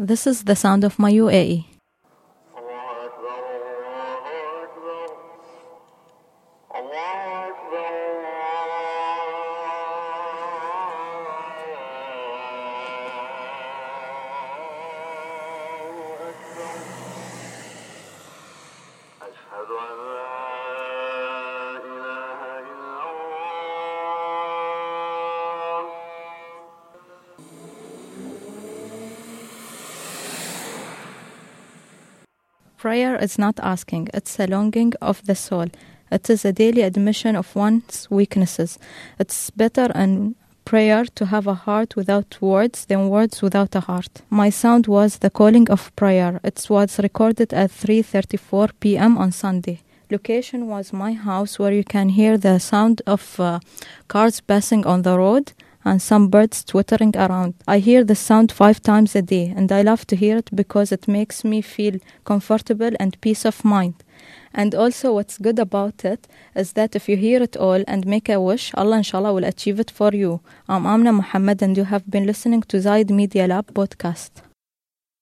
This is the sound of my UAE. الله أكبر الله أكبر الله أكبر الله أكبر أشهد أن لا Prayer is not asking, it's a longing of the soul. It is a daily admission of one's weaknesses. It's better in prayer to have a heart without words than words without a heart. My sound was the calling of prayer. It was recorded at 3:34 p.m. on Sunday. Location was my house where you can hear the sound of uh, cars passing on the road and some birds twittering around. I hear the sound five times a day, and I love to hear it because it makes me feel comfortable and peace of mind. And also, what's good about it is that if you hear it all and make a wish, Allah inshallah will achieve it for you. I'm Amna Muhammad, and you have been listening to Zayed Media Lab podcast.